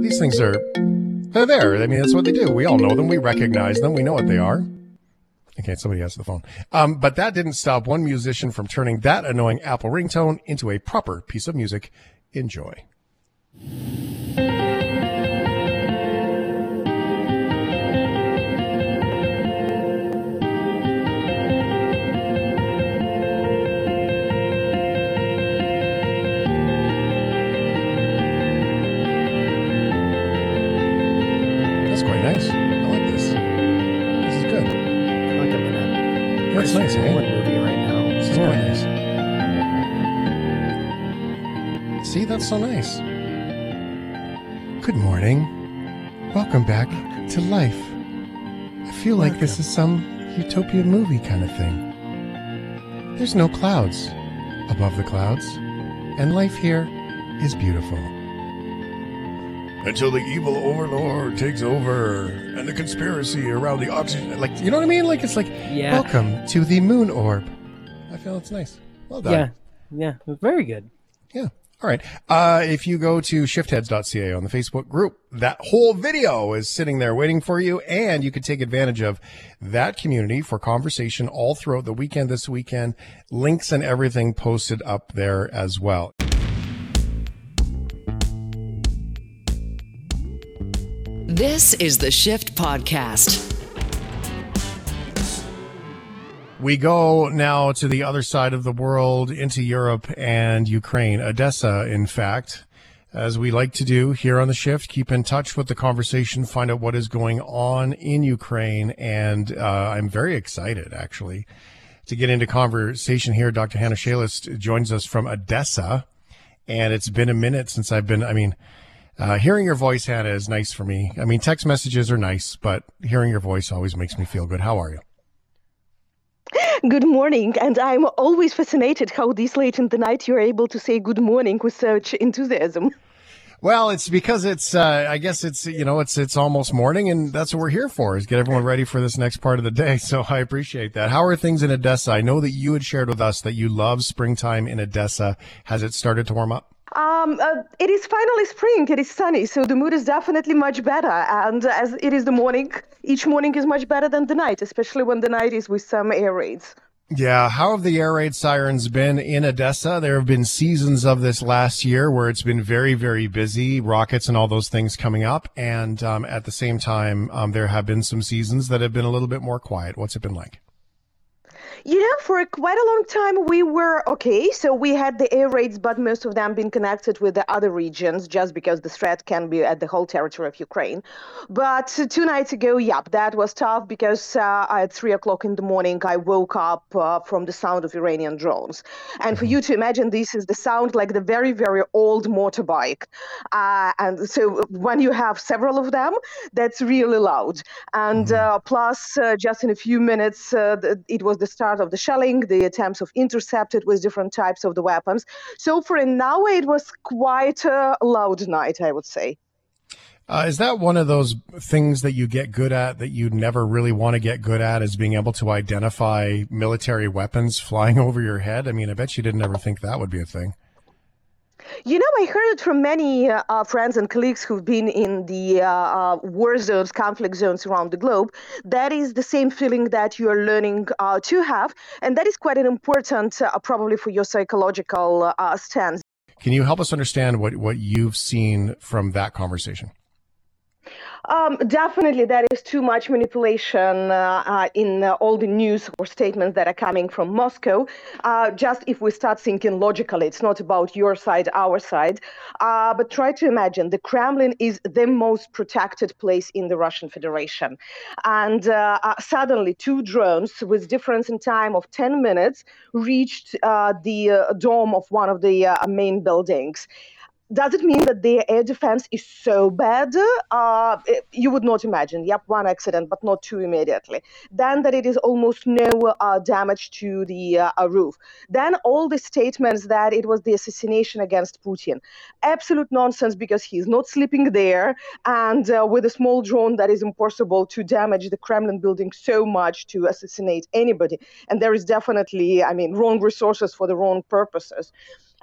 these things are they're there. I mean that's what they do. We all know them. We recognize them. We know what they are Okay, somebody answer the phone. Um, but that didn't stop one musician from turning that annoying Apple ringtone into a proper piece of music. Enjoy. That's so nice. Good morning. Welcome back to life. I feel like this is some utopia movie kind of thing. There's no clouds above the clouds, and life here is beautiful. Until the evil overlord takes over and the conspiracy around the oxygen. Like, you know what I mean? Like, it's like, Yeah. welcome to the moon orb. I feel it's nice. Well done. Yeah, yeah, very good. Yeah. All right. Uh, if you go to shiftheads.ca on the Facebook group, that whole video is sitting there waiting for you, and you can take advantage of that community for conversation all throughout the weekend this weekend. Links and everything posted up there as well. This is the Shift Podcast. We go now to the other side of the world, into Europe and Ukraine, Odesa, in fact, as we like to do here on the shift. Keep in touch with the conversation, find out what is going on in Ukraine. And uh, I'm very excited, actually, to get into conversation here. Dr. Hanna Shelest joins us from Odesa. and it's been a minute since I've been. I mean, uh, hearing your voice, Hanna, is nice for me. I mean, text messages are nice, but hearing your voice always makes me feel good. How are you? Good morning, and I'm always fascinated how this late in the night you're able to say good morning with such enthusiasm. Well, it's because it's, uh, I guess it's, you know, it's, it's almost morning and that's what we're here for is get everyone ready for this next part of the day. (laughs) So I appreciate that. How are things in Odesa? I know that you had shared with us that you love springtime in Odesa. Has it started to warm up? Um, uh, it is finally spring. It is sunny, so the mood is definitely much better. And as it is the morning, each morning is much better than the night, especially when the night is with some air raids. Yeah, how have the air raid sirens been in Odesa? There have been seasons of this last year where it's been very, very busy, rockets and all those things coming up, and um, at the same time, um, there have been some seasons that have been a little bit more quiet. What's it been like? You know, for quite a long time we were okay. So we had the air raids, but most of them been connected with the other regions, just because the threat can be at the whole territory of Ukraine. But two nights ago, yep, that was tough because uh, at three o'clock in the morning I woke up uh, from the sound of Iranian drones. And for you to imagine, this is the sound like the very, very old motorbike. Uh, and so when you have several of them, that's really loud. And uh, plus, uh, just in a few minutes, uh, it was the start of the shelling, the attempts of intercepted with different types of the weapons. So for now, it was quite a loud night, I would say. Uh, is that one of those things that you get good at that you never really want to get good at? Is being able to identify military weapons flying (laughs) over your head? I mean, I bet you didn't ever think that would be a thing. You know, I heard it from many uh, friends and colleagues who've been in the uh, uh, war zones, conflict zones around the globe. That is the same feeling that you are learning uh, to have. And that is quite an important, uh, probably for your psychological uh, stance. Can you help us understand what, what you've seen from that conversation? Um, definitely, there is too much manipulation uh, uh, in uh, all the news or statements that are coming from Moscow. Uh, just if we start thinking logically, it's not about your side, our side. Uh, but try to imagine the Kremlin is the most protected place in the Russian Federation. And uh, suddenly, two drones with difference in time of 10 minutes reached the dome of one of the main buildings does it mean that their air defense is so bad? Uh, it, you would not imagine. Yep, one accident, but not two immediately. Then that it is almost no uh, damage to the uh, roof. Then all the statements that it was the assassination against Putin. Absolute nonsense because he's not sleeping there. And uh, with a small drone, that is impossible to damage the Kremlin building so much to assassinate anybody. And there is definitely, I mean, wrong resources for the wrong purposes.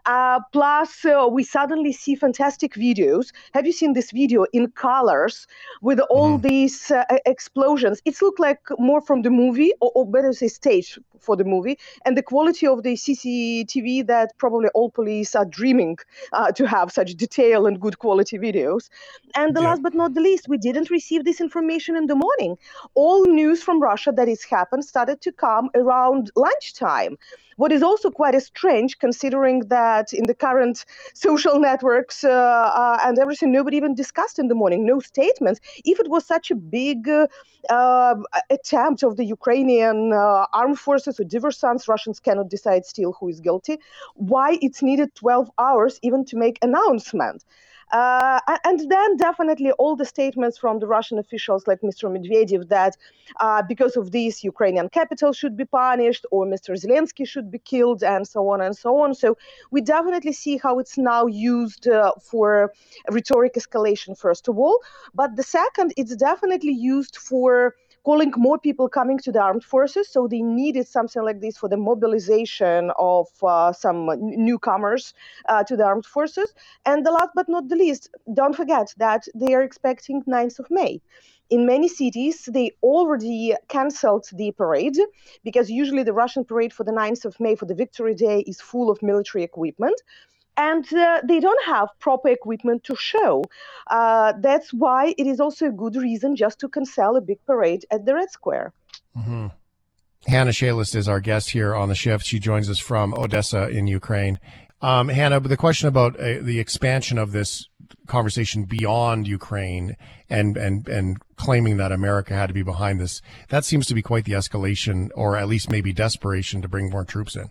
Uh, plus, uh, we suddenly see fantastic videos. Have you seen this video in colors with all mm. these uh, explosions? It's looked like more from the movie, or, or, better say, stage for the movie, and the quality of the CCTV that probably all police are dreaming uh, to have such detail and good quality videos. And the yeah. last but not the least, we didn't receive this information in the morning. All news from Russia that has happened started to come around lunchtime. What is also quite strange, considering that in the current social networks uh, uh, and everything, nobody even discussed in the morning, no statements. If it was such a big uh, attempt of the Ukrainian armed forces or diversants, Russians cannot decide still who is guilty. Why it's needed 12 hours even to make announcement? Uh, and then definitely all the statements from the Russian officials, like Mr. Medvedev, that uh, because of this, Ukrainian capital should be punished or Mr. Zelensky should be killed, and so on and so on. So we definitely see how it's now used uh, for rhetoric escalation, first of all. But the second, it's definitely used for calling more people coming to the armed forces. So they needed something like this for the mobilization of uh, some newcomers uh, to the armed forces. And the last but not the least, don't forget that they are expecting 9th of May in many cities, they already canceled the parade because usually the Russian parade for the 9th of May, for the Victory Day, is full of military equipment and uh, they don't have proper equipment to show. Uh, that's why it is also a good reason just to cancel a big parade at the Red Square. Mm-hmm. Hanna Shelest is our guest here on the shift. She joins us from Odesa in Ukraine. Um, Hanna, the question about uh, the expansion of this conversation beyond Ukraine and, and, and claiming that America had to be behind this, that seems to be quite the escalation, or at least maybe desperation to bring more troops in.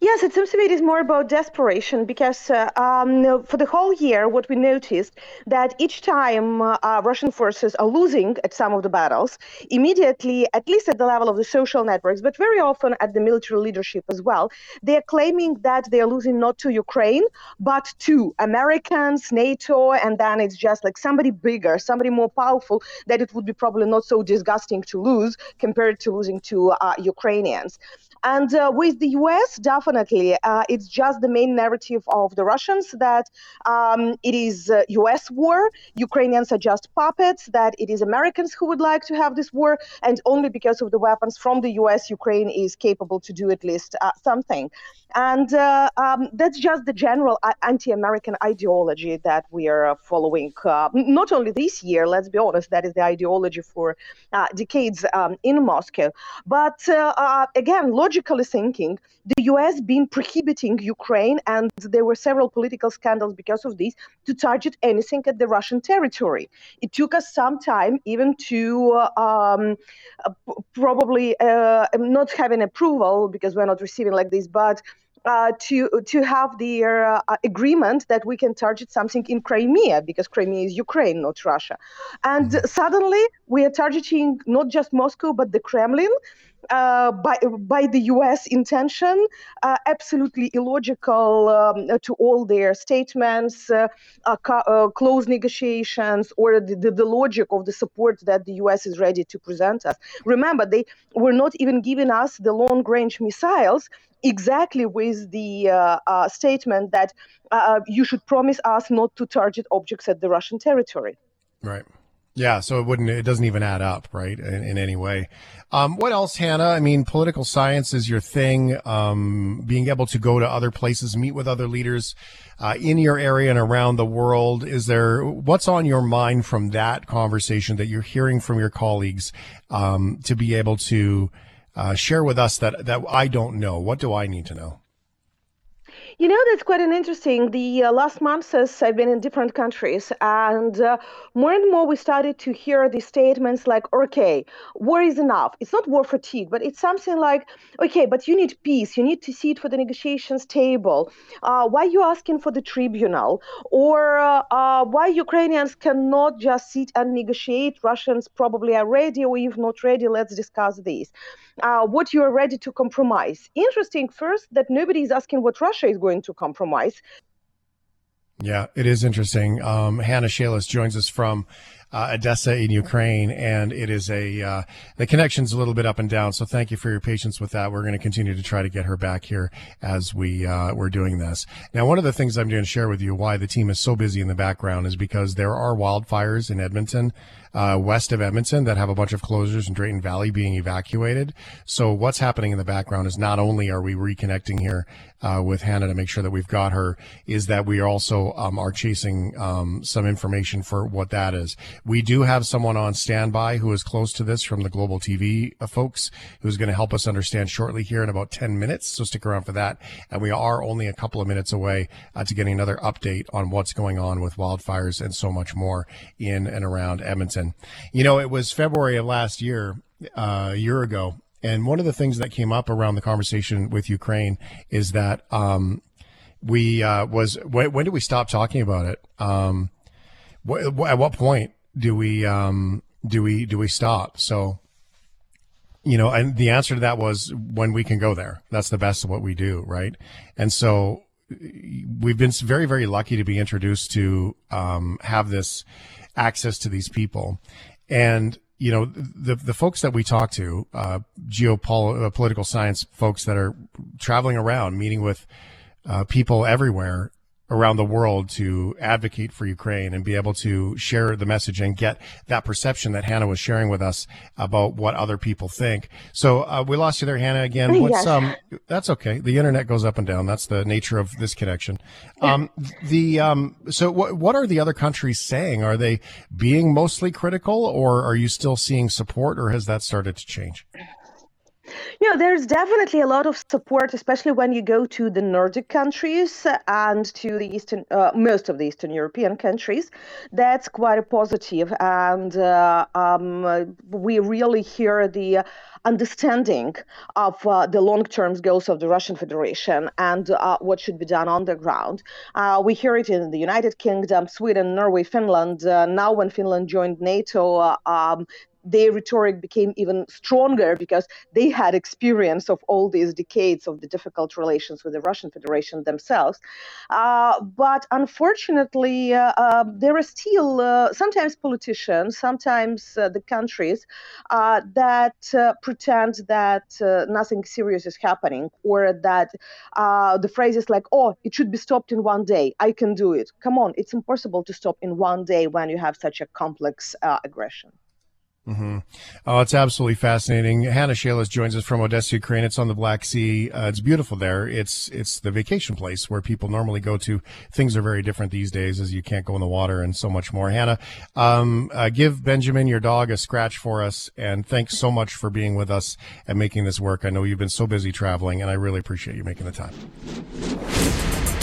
Yes, it seems to me it is more about desperation because uh, um, for the whole year, what we noticed that each time uh, Russian forces are losing at some of the battles, immediately, at least at the level of the social networks, but very often at the military leadership as well, they are claiming that they are losing not to Ukraine, but to Americans, NATO, and then it's just like somebody bigger, somebody more powerful that it would be probably not so disgusting to lose compared to losing to uh, Ukrainians. And uh, with the US, definitely, uh, it's just the main narrative of the Russians that um, it is uh, US war, Ukrainians are just puppets, that it is Americans who would like to have this war, and only because of the weapons from the US, Ukraine is capable to do at least uh, something. And uh, um, that's just the general uh, anti American ideology that we are following. not only this year, let's be honest, that is the ideology for decades um, in Moscow. But again, logically thinking, the US been prohibiting Ukraine, and there were several political scandals because of this, to target anything at the Russian territory. It took us some time even to um, uh, probably uh, not having approval because we're not receiving like this, but uh, to to have the uh, agreement that we can target something in Crimea because Crimea is Ukraine, not Russia. And mm-hmm. suddenly we are targeting not just Moscow but the Kremlin uh, by by the U.S. intention, uh, absolutely illogical um, to all their statements, uh, uh, close negotiations, or the, the, the, logic of the support that the U.S. is ready to present us. Remember, they were not even giving us the long-range missiles exactly with the uh, uh, statement that uh, you should promise us not to target objects at the Russian territory. Right. Yeah, so it wouldn't, it doesn't even add up, right, in, in any way. Um, what else, Hanna? I mean, political science is your thing. Um, being able to go to other places, meet with other leaders uh, in your area and around the world. Is there what's on your mind from that conversation that you're hearing from your colleagues um, to be able to uh, share with us that that I don't know? What do I need to know? You know, that's quite an interesting. The uh, last months, I've been in different countries, and uh, more and more we started to hear these statements like, okay, war is enough. It's not war fatigue, but it's something like, okay, but you need peace. You need to sit for the negotiations table. Uh, why are you asking for the tribunal? Or uh, uh, why Ukrainians cannot just sit and negotiate? Russians probably are ready, or if not ready, let's discuss this. Uh, what you are ready to compromise. Interesting, first, that nobody is asking what Russia is going to compromise. Yeah, it is interesting. Um, Hanna Shelest joins us from uh, Odesa in Ukraine, and it is a uh, the connection's a little bit up and down. So thank you for your patience with that. We're going to continue to try to get her back here as we uh, we're doing this. Now, one of the things I'm going to share with you why the team is so busy in the background is because there are wildfires in Edmonton uh, west of Edmonton that have a bunch of closures in Drayton Valley being evacuated. So what's happening in the background is not only are we reconnecting here uh, with Hanna to make sure that we've got her, is that we also um, are chasing um, some information for what that is. We do have someone on standby who is close to this from the Global TV uh, folks who's going to help us understand shortly here in about 10 minutes. So stick around for that. And we are only a couple of minutes away uh, to getting another update on what's going on with wildfires and so much more in and around Edmonton. You know, it was February of last year, uh, a year ago, and one of the things that came up around the conversation with Ukraine is that um, we uh, was when, when, did we stop talking about it? Um, wh- at what point do we um, do we do we stop? So, you know, and the answer to that was when we can go there. That's the best of what we do, right? And so we've been very very lucky to be introduced to um, have this access to these people. And, you know, the, the folks that we talk to, uh, geopolitical uh, science folks that are traveling around, meeting with uh, people everywhere, around the world to advocate for Ukraine and be able to share the message and get that perception that Hanna was sharing with us about what other people think. So uh, we lost you there, Hanna. Again, what's yes. um? That's okay. The internet goes up and down. That's the nature of this connection. Um, the um. So what what are the other countries saying? Are they being mostly critical, or are you still seeing support, or has that started to change? You know, there's definitely a lot of support, especially when you go to the Nordic countries and to the Eastern, uh, most of the Eastern European countries. That's quite a positive, and uh, um, we really hear the understanding of uh, the long-term goals of the Russian Federation and uh, what should be done on the ground. Uh, we hear it in the United Kingdom, Sweden, Norway, Finland. Uh, now, when Finland joined NATO, um, their rhetoric became even stronger because they had experience of all these decades of the difficult relations with the Russian Federation themselves. Uh, but unfortunately, uh, uh, there are still uh, sometimes politicians, sometimes uh, the countries uh, that pretend that nothing serious is happening or that the phrase is like, oh, it should be stopped in one day. I can do it. Come on, it's impossible to stop in one day when you have such a complex aggression. Mm-hmm. Oh, it's absolutely fascinating. Hanna Shelest joins us from Odesa, Ukraine. It's on the Black Sea. Uh, it's beautiful there. It's it's the vacation place where people normally go to. Things are very different these days, as you can't go in the water and so much more. Hanna, um, uh, give Benjamin your dog a scratch for us, and thanks so much for being with us and making this work. I know you've been so busy traveling, and I really appreciate you making the time.